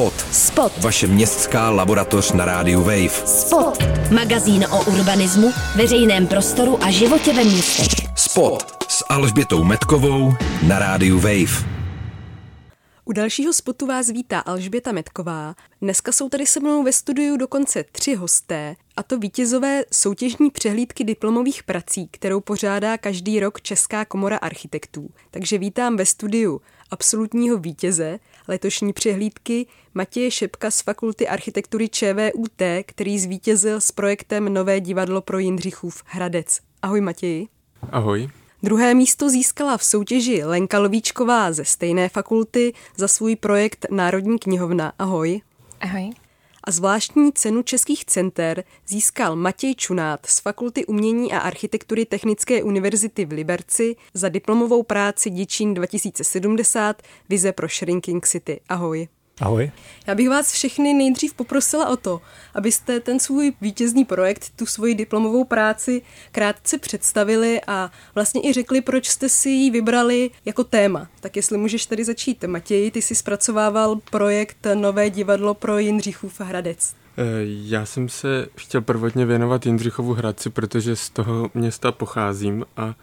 Spot. Spot. Vaše městská laboratoř na rádiu Wave. Spot. Magazín o urbanismu, veřejném prostoru a životě ve městech. Spot s Alžbětou Metkovou na rádiu Wave. U dalšího spotu vás vítá Alžběta Metková. Dneska jsou tady se mnou ve studiu dokonce tři hosté, a to vítězové soutěžní přehlídky diplomových prací, kterou pořádá každý rok Česká komora architektů. Takže vítám ve studiu absolutního vítěze letošní přehlídky Matěje Šepka z Fakulty architektury ČVUT, který zvítězil s projektem Nové divadlo pro Jindřichův Hradec. Ahoj Matěji. Ahoj. Druhé místo získala v soutěži Lenka Lovíčková ze stejné fakulty za svůj projekt Národní knihovna. Ahoj. Ahoj. A zvláštní cenu českých center získal Matěj Čunát z Fakulty umění a architektury Technické univerzity v Liberci za diplomovou práci Děčín 2070 Vize pro Shrinking City. Ahoj. Ahoj. Já bych vás všechny nejdřív poprosila o to, abyste ten svůj vítězný projekt, tu svoji diplomovou práci krátce představili a vlastně i řekli, proč jste si ji vybrali jako téma. Tak jestli můžeš tady začít. Matěj, ty jsi zpracovával projekt Nové divadlo pro Jindřichův Hradec. Eh, já jsem se chtěl prvotně věnovat Jindřichovu Hradci, protože z toho města pocházím a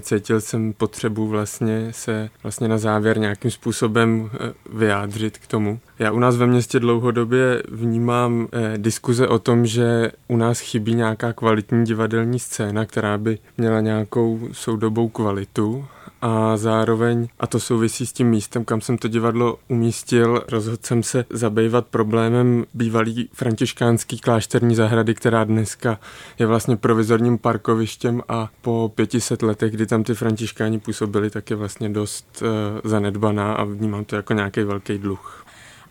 cítil jsem potřebu vlastně se vlastně na závěr nějakým způsobem eh, vyjádřit k tomu. Já u nás ve městě dlouhodobě vnímám eh, diskuze o tom, že u nás chybí nějaká kvalitní divadelní scéna, která by měla nějakou soudobou kvalitu a zároveň, a to souvisí s tím místem, kam jsem to divadlo umístil, rozhodl jsem se zabývat problémem bývalý františkánský klášterní zahrady, která dneska je vlastně provizorním parkovištěm a po 500 letech, kdy tam ty františkáni působili, tak je vlastně dost uh, zanedbaná a vnímám to jako nějaký velký dluh.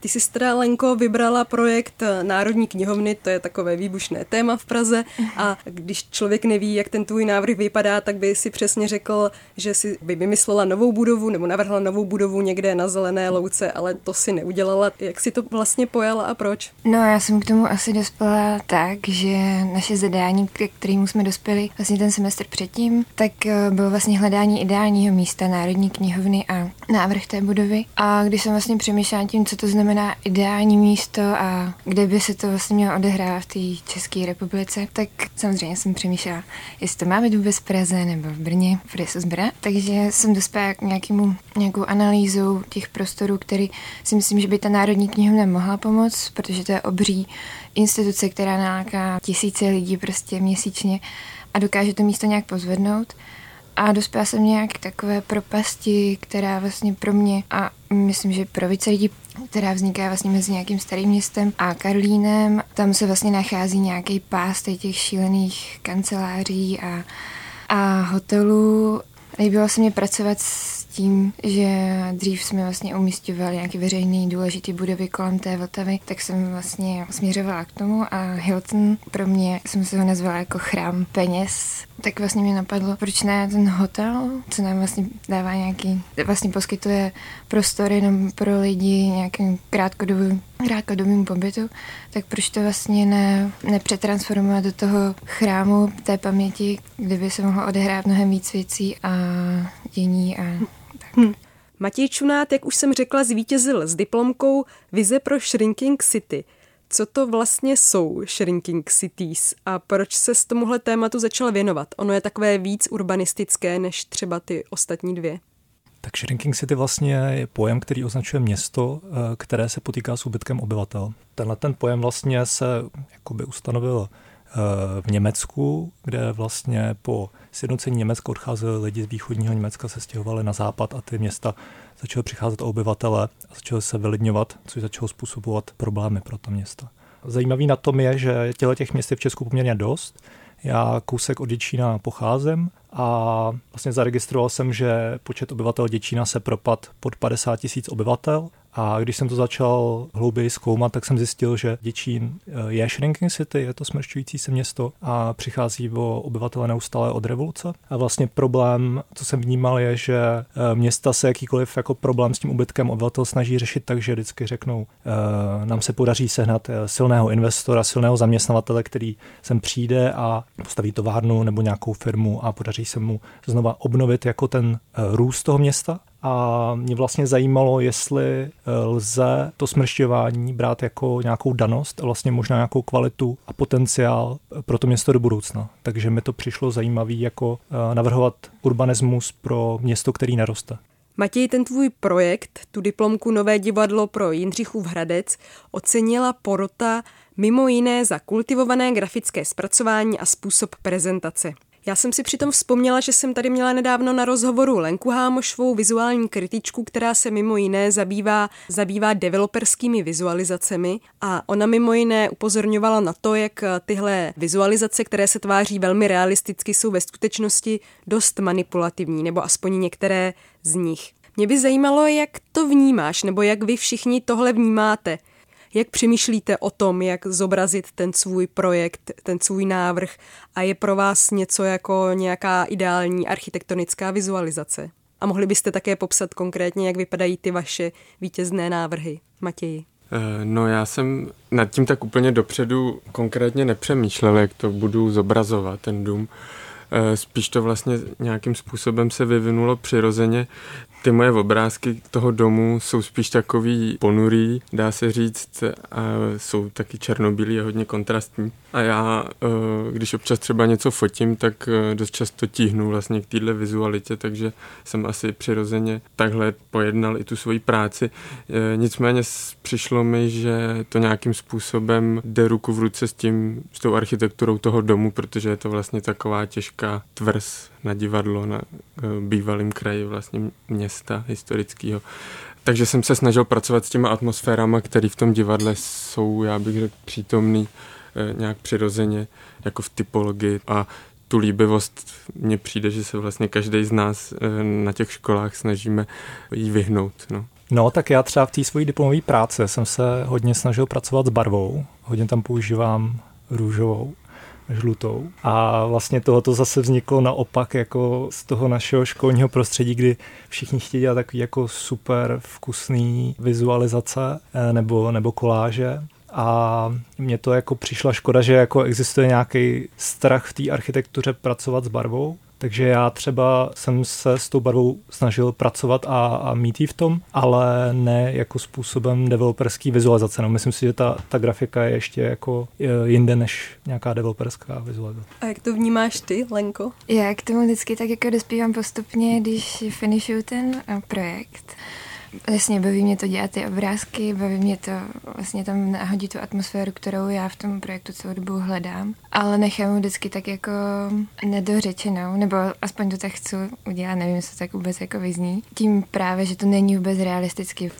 Ty jsi teda, Lenko, vybrala projekt eh, Národní knihovny, to je takové výbušné téma v Praze a když člověk neví, jak ten tvůj návrh vypadá, tak by si přesně řekl, že si by vymyslela novou budovu nebo navrhla novou budovu někde na zelené louce, ale to si neudělala. Jak si to vlastně pojala a proč? No, já jsem k tomu asi dospěla tak, že naše zadání, k kterému jsme dospěli vlastně ten semestr předtím, tak eh, bylo vlastně hledání ideálního místa Národní knihovny a návrh té budovy. A když jsem vlastně přemýšlela tím, co to znamená znamená ideální místo a kde by se to vlastně mělo odehrávat v té České republice, tak samozřejmě jsem přemýšlela, jestli to má být vůbec v Praze nebo v Brně, protože se zbra. Takže jsem dospěla k nějakému, nějakou analýzou těch prostorů, který si myslím, že by ta Národní knihovna mohla pomoct, protože to je obří instituce, která naláká tisíce lidí prostě měsíčně a dokáže to místo nějak pozvednout. A dospěla jsem nějak takové propasti, která vlastně pro mě a myslím, že pro více lidí, která vzniká vlastně mezi nějakým starým městem a Karlínem. Tam se vlastně nachází nějaký pás těch šílených kanceláří a, a hotelů. Líbilo se mi pracovat s tím, že dřív jsme vlastně umístěvali nějaké veřejné důležité budovy kolem té Vltavy, tak jsem vlastně směřovala k tomu a Hilton pro mě, jsem se ho nazvala jako chrám peněz, tak vlastně mi napadlo, proč ne ten hotel, co nám vlastně dává nějaký, vlastně poskytuje prostor jenom pro lidi nějakým krátkodobým, krátkodobým pobytu, tak proč to vlastně ne, nepřetransformovat do toho chrámu té paměti, kde by se mohlo odehrát mnohem víc věcí a dění a Hm. Matěj Čunát, jak už jsem řekla, zvítězil s diplomkou Vize pro Shrinking City. Co to vlastně jsou Shrinking Cities a proč se s tomuhle tématu začal věnovat? Ono je takové víc urbanistické než třeba ty ostatní dvě. Tak Shrinking City vlastně je pojem, který označuje město, eh, které se potýká s úbytkem obyvatel. Tenhle ten pojem vlastně se jakoby ustanovil v Německu, kde vlastně po sjednocení Německa odcházeli lidi z východního Německa, se stěhovali na západ a ty města začaly přicházet o obyvatele a začaly se vylidňovat, což začalo způsobovat problémy pro to města. Zajímavý na tom je, že těle těch měst je v Česku poměrně dost. Já kousek od Děčína pocházím a vlastně zaregistroval jsem, že počet obyvatel Děčína se propad pod 50 tisíc obyvatel a když jsem to začal hlouběji zkoumat, tak jsem zjistil, že Děčín eh, je shrinking city, je to smršťující se město a přichází o obyvatele neustále od revoluce. A vlastně problém, co jsem vnímal, je, že eh, města se jakýkoliv jako problém s tím ubytkem obyvatel snaží řešit tak, že vždycky řeknou, eh, nám se podaří sehnat silného investora, silného zaměstnavatele, který sem přijde a postaví továrnu nebo nějakou firmu a podaří se mu znova obnovit jako ten růst toho města a mě vlastně zajímalo, jestli eh, lze to smršťování brát jako nějakou danost a vlastně možná nějakou kvalitu a potenciál pro to město do budoucna. Takže mi to přišlo zajímavé jako eh, navrhovat urbanismus pro město, který neroste. Matěj, ten tvůj projekt, tu diplomku Nové divadlo pro Jindřichův Hradec, ocenila porota mimo jiné za kultivované grafické zpracování a způsob prezentace. Já jsem si přitom vzpomněla, že jsem tady měla nedávno na rozhovoru Lenku Hámošovou, vizuální kritičku, která se mimo jiné zabývá, zabývá developerskými vizualizacemi a ona mimo jiné upozorňovala na to, jak tyhle vizualizace, které se tváří velmi realisticky, jsou ve skutečnosti dost manipulativní, nebo aspoň některé z nich. Mě by zajímalo, jak to vnímáš, nebo jak vy všichni tohle vnímáte. Jak přemýšlíte o tom, jak zobrazit ten svůj projekt, ten svůj návrh a je pro vás něco jako nějaká ideální architektonická vizualizace? A mohli byste také popsat konkrétně, jak vypadají ty vaše vítězné návrhy, Matěji? Eh, no já jsem nad tím tak úplně dopředu konkrétně nepřemýšlel, jak to budu zobrazovat, ten dům. Eh, spíš to vlastně nějakým způsobem se vyvinulo přirozeně. Ty moje obrázky toho domu jsou spíš takový ponurý, dá se říct, a jsou taky černobílí a hodně kontrastní. A já, eh, když občas třeba něco fotím, tak eh, dost často tíhnu vlastně k téhle vizualitě, takže jsem asi přirozeně takhle pojednal i tu svoji práci. Eh, nicméně přišlo mi, že to nějakým způsobem jde ruku v ruce s tím, s tou architekturou toho domu, protože je to vlastně taková těžká tvrz na divadlo na bývalém kraji vlastně města historického. Takže jsem se snažil pracovat s těma atmosférama, které v tom divadle jsou, já bych řekl, přítomný Eh, nějak přirozeně, jako v typologii a tu líbivost mně přijde, že se vlastně každý z nás eh, na těch školách snažíme jí vyhnout. No. No, tak já třeba v té svojí diplomové práci jsem se hodně snažil pracovat s barvou. Hodně tam používám růžovou, žlutou. A vlastně tohoto zase vzniklo naopak jako z toho našeho školního prostředí, kdy všichni chtějí dělat takový jako super vkusný vizualizace eh, nebo, nebo koláže a mně to jako přišla škoda, že jako existuje nějaký strach v té architektuře pracovat s barvou, takže já třeba jsem se s tou barvou snažil pracovat a, a mít ji v tom, ale ne jako způsobem developerský vizualizace. No, myslím si, že ta, ta grafika je ještě jako jinde než nějaká developerská vizualizace. A jak to vnímáš ty, Lenko? Já k tomu vždycky tak jako dospívám postupně, když finishuju ten eh, projekt. Vlastně baví mě to dělat ty obrázky, baví mě to vlastně tam nahodit tu atmosféru, kterou já v tom projektu celou dobu hledám, ale nechám ho vždycky tak jako nedořečenou, nebo aspoň to tak chci udělat, nevím, co tak vůbec jako vyzní. Tím právě, že to není vůbec realisticky.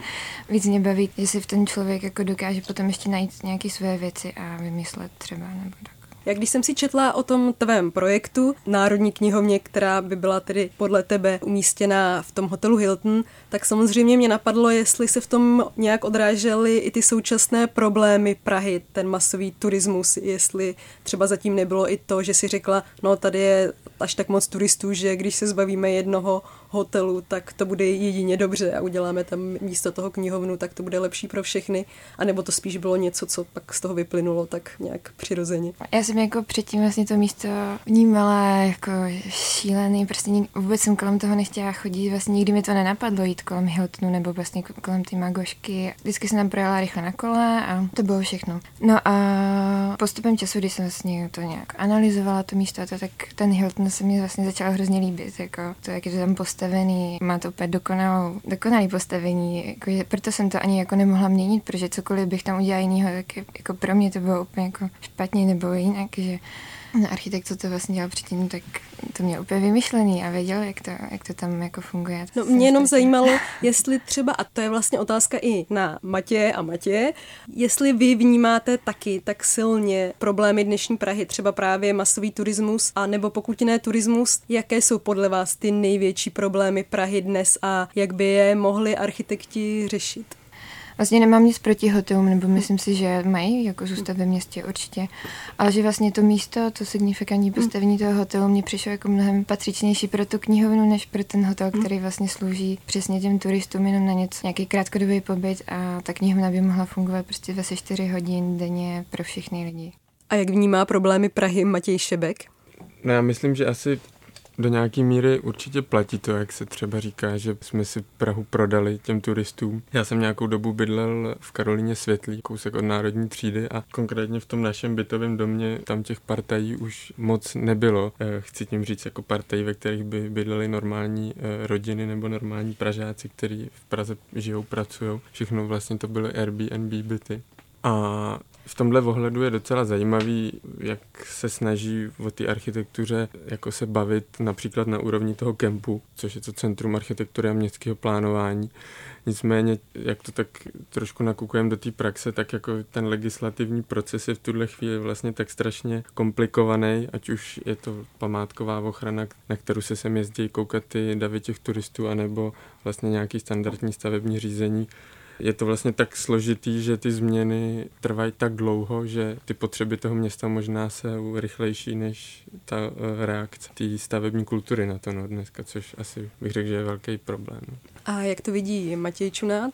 Víc mě baví, že si v ten člověk jako dokáže potom ještě najít nějaké své věci a vymyslet třeba, nebo tak. Jak když jsem si četla o tom tvém projektu Národní knihovně, která by byla tedy podle tebe umístěná v tom hotelu Hilton, tak samozřejmě mě napadlo, jestli se v tom nějak odrážely i ty současné problémy Prahy, ten masový turismus, jestli třeba zatím nebylo i to, že si řekla, no tady je až tak moc turistů, že když se zbavíme jednoho hotelu, tak to bude jedině dobře a uděláme tam místo toho knihovnu, tak to bude lepší pro všechny. A nebo to spíš bylo něco, co pak z toho vyplynulo tak nějak přirozeně. Já jsem jako předtím vlastně to místo vnímala jako šílený, prostě vůbec jsem kolem toho nechtěla chodit, vlastně nikdy mi to nenapadlo jít kolem Hiltonu nebo vlastně kolem té Magošky. Vždycky jsem tam projela rychle na kole a to bylo všechno. No a postupem času, když jsem vlastně to nějak analyzovala, to místo, to, tak ten Hilton se mi vlastně začal hrozně líbit, jako to, jak je to tam postavený, má to úplně dokonalou, dokonalý postavení, jako, proto jsem to ani jako nemohla měnit, protože cokoliv bych tam udělala jinýho, tak jako pro mě to bylo úplně jako špatně nebo jinak, že architekt, co to vlastně dělal předtím, tak to měl úplně vymyšlený a věděl, jak to, jak to tam jako funguje. No mě jenom zajímalo, jestli třeba, a to je vlastně otázka i na Matě a Matě, jestli vy vnímáte taky tak silně problémy dnešní Prahy, třeba právě masový turismus, a nebo pokud ne turismus, jaké jsou podle vás ty největší problémy Prahy dnes a jak by je mohli architekti řešit? Vlastně nemám nic proti hotelům, nebo myslím si, že mají jako zůstat ve městě určitě. Ale že vlastně to místo, to signifikantní mm. postavení toho hotelu mě přišlo jako mnohem patřičnější pro tu knihovnu, než pro ten hotel, mm. který vlastně slouží přesně těm turistům jenom na něco, nějaký krátkodobý pobyt a ta knihovna by mohla fungovat prostě 24 hodin denně pro všechny lidi. A jak vnímá problémy Prahy Matěj Šebek? No já myslím, že asi do nějaké míry určitě platí to, jak se třeba říká, že jsme si Prahu prodali těm turistům. Já jsem nějakou dobu bydlel v Karolíně Světlý, kousek od Národní třídy a konkrétně v tom našem bytovém domě tam těch partají už moc nebylo. Eh, chci tím říct jako partají, ve kterých by bydleli normální eh, rodiny nebo normální Pražáci, kteří v Praze žijou, pracují. Všechno vlastně to byly Airbnb byty. A v tomhle ohledu je docela zajímavý, jak se snaží o té architektuře jako se bavit například na úrovni toho kempu, což je to Centrum architektury a městského plánování. Nicméně, jak to tak trošku nakukujeme do té praxe, tak jako ten legislativní proces je v tuhle chvíli vlastně tak strašně komplikovaný, ať už je to památková ochrana, na kterou se sem jezdí koukat ty davy těch turistů, anebo vlastně nějaký standardní stavební řízení, je to vlastně tak složitý, že ty změny trvají tak dlouho, že ty potřeby toho města možná jsou rychlejší než ta eh, reakce té stavební kultury na to no, dneska, což asi bych řekl, že je velký problém. A jak to vidí Matěj Čunát?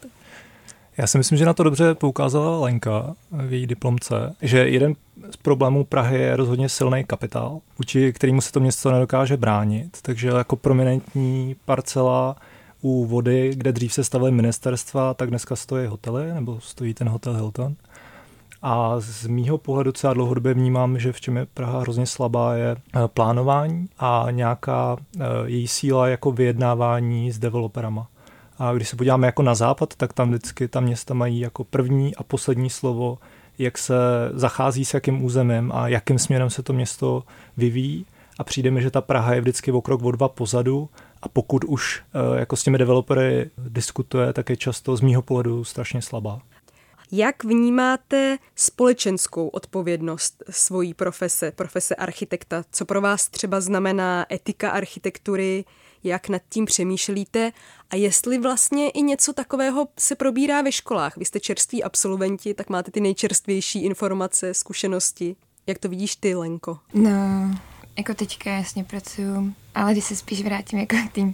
Já si myslím, že na to dobře poukázala Lenka v její diplomce, že jeden z problémů Prahy je rozhodně silný kapitál, vůči kterému se to město nedokáže bránit, takže jako prominentní parcela u vody, kde dřív se stavily ministerstva, tak dneska stojí hotely, nebo stojí ten hotel Hilton. A z mýho pohledu třeba dlouhodobě vnímám, že v čem je Praha hrozně slabá je eh, plánování a nějaká eh, její síla jako vyjednávání s developerama. A když se podíváme jako na západ, tak tam vždycky ta města mají jako první a poslední slovo, jak se zachází s jakým územím a jakým směrem se to město vyvíjí. A přijde mi, že ta Praha je vždycky o krok o dva pozadu a pokud už eh, jako s těmi developery diskutuje, tak je často z mýho pohledu strašně slabá. Jak vnímáte společenskou odpovědnost svojí profese, profese architekta? Co pro vás třeba znamená etika architektury? Jak nad tím přemýšlíte? A jestli vlastně i něco takového se probírá ve školách? Vy jste čerství absolventi, tak máte ty nejčerstvější informace, zkušenosti. Jak to vidíš ty, Lenko? No, jako teďka jasně pracuju, ale když se spíš vrátím jako k tým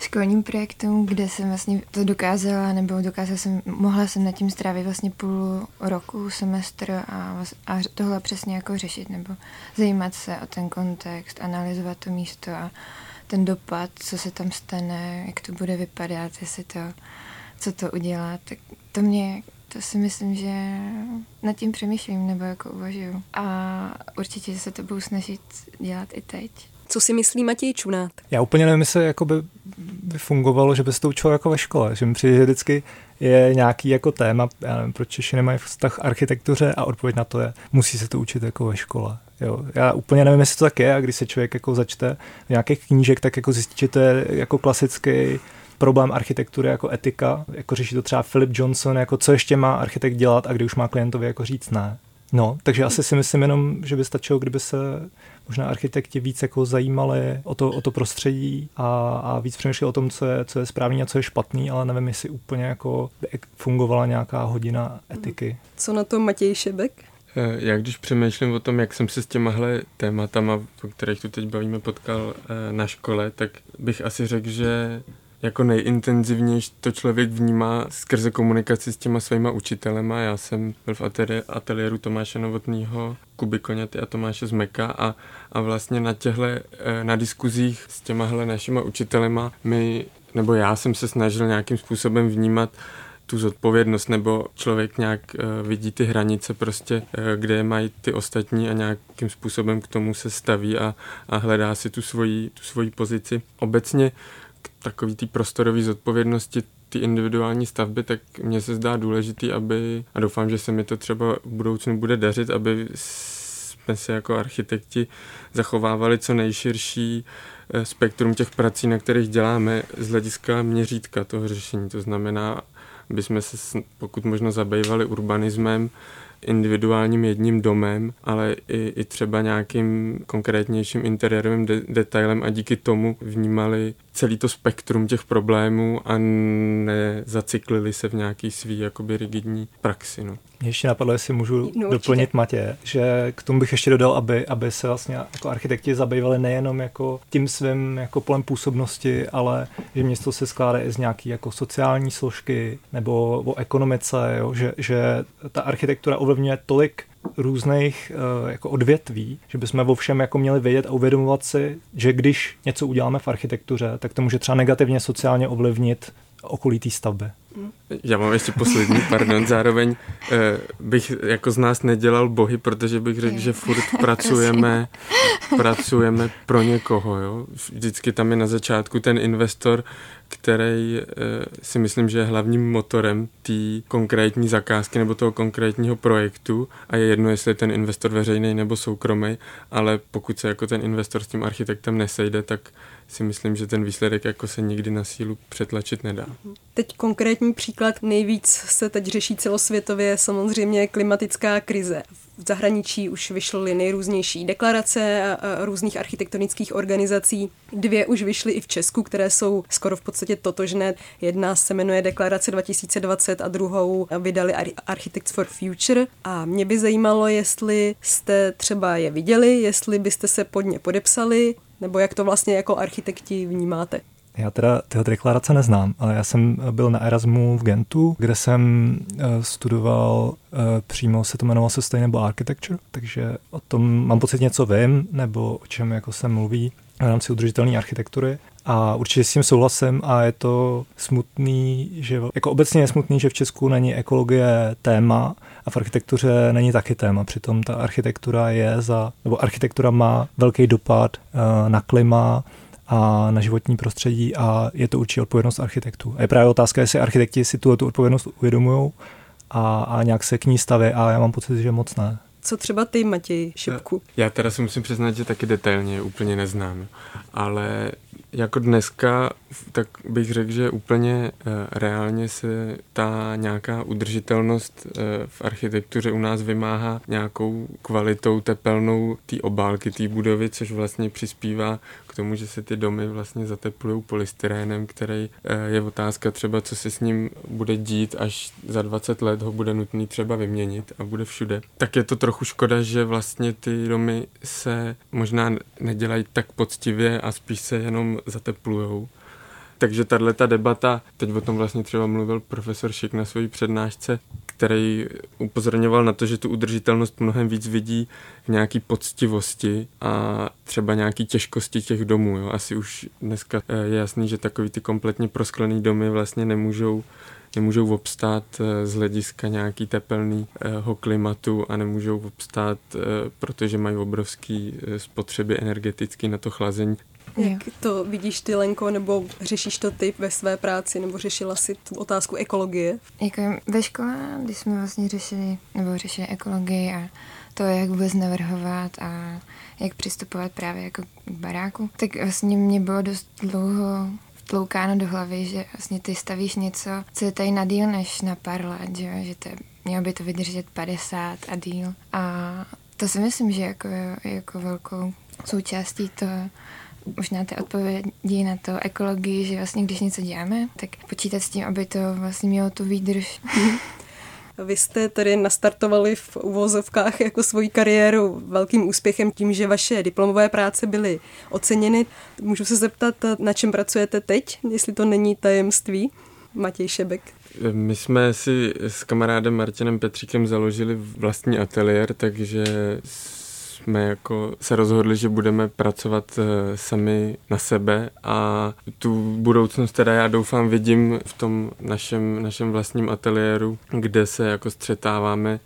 školním projektům, kde jsem vlastně to dokázala, nebo dokázala jsem, mohla jsem nad tím strávit vlastně půl roku, semestr a, a tohle přesně jako řešit, nebo zajímat se o ten kontext, analyzovat to místo a ten dopad, co se tam stane, jak to bude vypadat, jestli to, co to udělá, tak to mě to si myslím, že nad tím přemýšlím nebo jako uvažuju. A určitě se to budu snažit dělat i teď. Co si myslí Matěj Čunát? Já úplně nevím, jestli jako by, fungovalo, že by se to učilo jako ve škole. Že mi přijde, že vždycky je nějaký jako téma, já nevím, proč Češi nemají vztah architektuře a odpověď na to je, musí se to učit jako ve škole. Jo, já úplně nevím, jestli to tak je a když se člověk jako začte v nějakých knížek, tak jako zjistí, že to je jako klasický problém architektury jako etika, jako řeší to třeba Philip Johnson, jako co ještě má architekt dělat a kdy už má klientovi jako říct ne. No, takže asi si myslím jenom, že by stačilo, kdyby se možná architekti víc jako zajímali o to, o to prostředí a, a víc přemýšleli o tom, co je, co je správný a co je špatný, ale nevím, jestli úplně jako by fungovala nějaká hodina etiky. Co na to Matěj Šebek? Eh, já když přemýšlím o tom, jak jsem se s těmahle tématama, o kterých tu teď bavíme, potkal eh, na škole, tak bych asi řekl, že jako nejintenzivnější to člověk vnímá skrze komunikaci s těma svýma učitelema. Já jsem byl v ateliéru Tomáše Novotného, Kuby Koněty a Tomáše Zmeka a, a vlastně na těchto, eh, na diskuzích s těmahle našima učitelema my, nebo já jsem se snažil nějakým způsobem vnímat tu zodpovědnost, nebo člověk nějak uh, vidí ty hranice prostě, uh, kde mají ty ostatní a nějakým způsobem k tomu se staví a, a hledá si tu svoji, tu svoji pozici. Obecně takový té prostorové zodpovědnosti ty individuální stavby, tak mně se zdá důležitý, aby, a doufám, že se mi to třeba v budoucnu bude dařit, aby jsme se jako architekti zachovávali co nejširší eh, spektrum těch prací, na kterých děláme z hlediska měřítka toho řešení. To znamená, aby jsme se pokud možno zabývali urbanismem, individuálním jedním domem, ale i, i třeba nějakým konkrétnějším interiérovým de- detailem a díky tomu vnímali celý to spektrum těch problémů a nezaciklili se v nějaký svý jakoby rigidní praxi. No. Mě ještě napadlo, jestli můžu no, doplnit Matě, že k tomu bych ještě dodal, aby, aby se vlastně jako architekti zabývali nejenom jako tím svým jako polem působnosti, ale že město se skládá i z nějaký jako sociální složky nebo o ekonomice, jo? Že, že ta architektura ovlivňuje tolik různých uh, jako odvětví, že bychom o všem jako měli vědět a uvědomovat si, že když něco uděláme v architektuře, tak to může třeba negativně sociálně ovlivnit okolí té stavby. Já mám ještě poslední, pardon, zároveň eh, bych jako z nás nedělal bohy, protože bych řekl, že furt pracujeme, pracujeme pro někoho, jo. Vždycky tam je na začátku ten investor, který eh, si myslím, že je hlavním motorem té konkrétní zakázky nebo toho konkrétního projektu a je jedno, jestli je ten investor veřejný nebo soukromý, ale pokud se jako ten investor s tím architektem nesejde, tak si myslím, že ten výsledek jako se nikdy na sílu přetlačit nedá. Teď konkrétní příklad, nejvíc se teď řeší celosvětově samozřejmě klimatická krize. V zahraničí už vyšly nejrůznější deklarace různých architektonických organizací. Dvě už vyšly i v Česku, které jsou skoro v podstatě totožné. Jedna se jmenuje Deklarace 2020 a druhou vydali Architects for Future. A mě by zajímalo, jestli jste třeba je viděli, jestli byste se pod ně podepsali, nebo jak to vlastně jako architekti vnímáte? Já teda tyhle deklarace neznám, ale já jsem byl na Erasmu v Gentu, kde jsem eh, studoval eh, přímo, se to jmenovalo Sustainable Architecture, takže o tom mám pocit něco vím, nebo o čem jako se mluví v rámci udržitelné architektury. A určitě s tím souhlasím a je to smutný, že jako obecně je smutný, že v Česku není ekologie téma a v architektuře není taky téma. Přitom ta architektura je za, nebo architektura má velký dopad na klima, a na životní prostředí a je to určitě odpovědnost architektů. A je právě otázka, jestli architekti si tu, tu odpovědnost uvědomují a, a nějak se k ní staví a já mám pocit, že moc ne. Co třeba ty, Matěj Šipku? Já, já teda si musím přiznat, že taky detailně úplně neznám, ale jako dneska, tak bych řekl, že úplně uh, reálně se ta nějaká udržitelnost uh, v architektuře u nás vymáhá nějakou kvalitou tepelnou té obálky té budovy, což vlastně přispívá k tomu, že se ty domy vlastně zateplují polystyrénem, který uh, je otázka třeba, co se s ním bude dít, až za 20 let ho bude nutný třeba vyměnit a bude všude. Tak je to trochu škoda, že vlastně ty domy se možná nedělají tak poctivě a spíš se jenom zateplujou. Takže tahle ta debata, teď o tom vlastně třeba mluvil profesor Šik na své přednášce, který upozorňoval na to, že tu udržitelnost mnohem víc vidí v nějaký poctivosti a třeba nějaký těžkosti těch domů. Jo. Asi už dneska eh, je jasný, že takový ty kompletně prosklený domy vlastně nemůžou nemůžou obstát eh, z hlediska nějaký tepelného klimatu a nemůžou obstát, eh, protože mají obrovský spotřeby energetický na to chlazení. Jak to vidíš ty, Lenko, nebo řešíš to ty ve své práci, nebo řešila si tu otázku ekologie? Jako ve škole, když jsme vlastně řešili, nebo řešili ekologii a to, jak vůbec navrhovat a jak přistupovat právě jako k baráku, tak vlastně mě bylo dost dlouho tloukáno do hlavy, že vlastně ty stavíš něco, co je tady na díl než na pár let, že, že to, mělo by to vydržet 50 a díl. A to si myslím, že jako, jako velkou součástí to možná ty odpovědi na to ekologii, že vlastně když něco děláme, tak počítat s tím, aby to vlastně mělo tu výdrž. Vy jste tedy nastartovali v uvozovkách jako svoji kariéru velkým úspěchem tím, že vaše diplomové práce byly oceněny. Můžu se zeptat, na čem pracujete teď, jestli to není tajemství? Matěj Šebek. My jsme si s kamarádem Martinem Petříkem založili vlastní ateliér, takže jsme jako se rozhodli, že budeme pracovat eh, sami na sebe a tu budoucnost teda já doufám vidím v tom našem, našem vlastním ateliéru, kde se jako střetáváme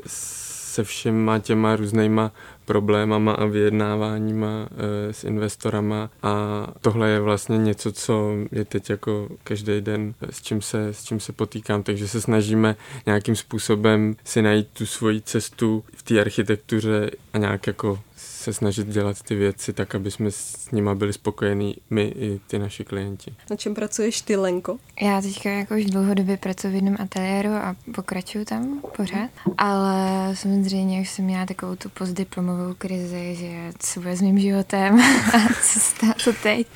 se všema těma různýma problémama a vyjednáváníma e, s investorama a tohle je vlastně něco, co je teď jako každý den, s čím, se, s čím se potýkám, takže se snažíme nějakým způsobem si najít tu svoji cestu v té architektuře a nějak jako se snažit dělat ty věci tak, aby jsme s nima byli spokojení my i ty naši klienti. Na čem pracuješ ty, Lenko? Já teďka jako už dlouhodobě pracuji v jednom ateliéru a pokračuju tam pořád, ale samozřejmě už jsem měla takovou tu postdiplomovou krizi, že co bude s mým životem a co, stá, co teď.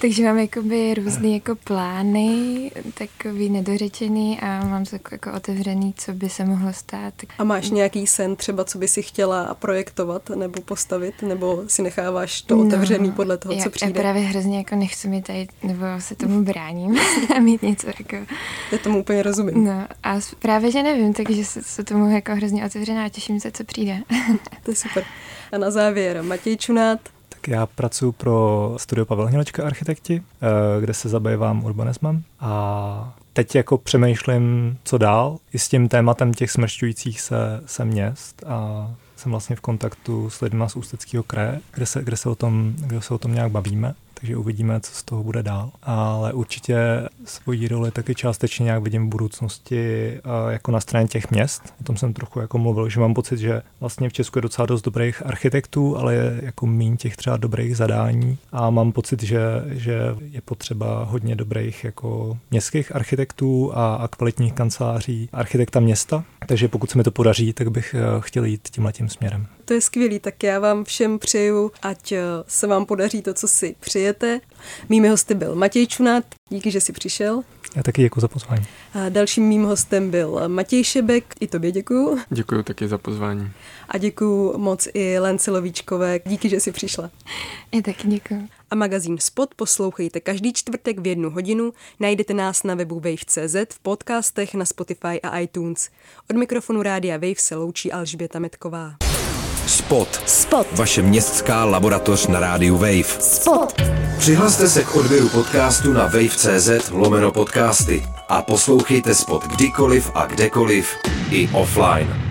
Takže mám jakoby různý jako plány, takový nedořečený a mám to jako, jako otevřený, co by se mohlo stát. A máš nějaký sen třeba, co by si chtěla projektovat nebo postavit, nebo si necháváš to otevřený no, podle toho, já, co přijde? Já právě hrozně jako nechci mi tady, nebo se tomu bráním a mít něco jako... Já tomu úplně rozumím. No a právě, že nevím, takže se, se tomu jako hrozně otevřená a těším se, co přijde. to je super. A na závěr Matěj Čunát, tak já pracuji pro studio Pavel Hnilečka Architekti, eh, kde se zabývám urbanismem. A teď jako přemýšlím, co dál. I s tím tématem těch smršťujících se, se měst. A jsem vlastně v kontaktu s lidmi z Ústeckého kraje, kde se, kde, se o tom, kde se o tom nějak bavíme takže uvidíme, co z toho bude dál. Ale určitě svoji roli taky částečně nějak vidím v budoucnosti jako na straně těch měst. O tom jsem trochu jako mluvil, že mám pocit, že vlastně v Česku je docela dost dobrých architektů, ale je jako mín těch třeba dobrých zadání a mám pocit, že, že je potřeba hodně dobrých jako městských architektů a, a kvalitních kanceláří architekta města. Takže pokud se mi to podaří, tak bych eh, chtěl jít tímhle tím směrem. To je skvělý, tak já vám všem přeju, ať eh, se vám podaří to, co si přijete. Mými hosty byl Matěj Čunát, díky, že jsi přišel. Já taky děkuji za pozvání. A dalším mým hostem byl Matěj Šebek, i tobě děkuju. Děkuji taky za pozvání. A děkuji moc i Lence Lovíčkové, díky, že jsi přišla. Já taky děkuji. A magazín Spot poslouchejte každý čtvrtek v jednu hodinu. Najdete nás na webu Wave.cz, v podcastech na Spotify a iTunes. Od mikrofonu Rádia Wave se loučí Alžběta Metková. Spot. Spot. Vaše městská laboratoř na rádiu Wave. Spot. Přihlaste se k odběru podcastu na wave.cz lomeno podcasty a poslouchejte Spot kdykoliv a kdekoliv i offline.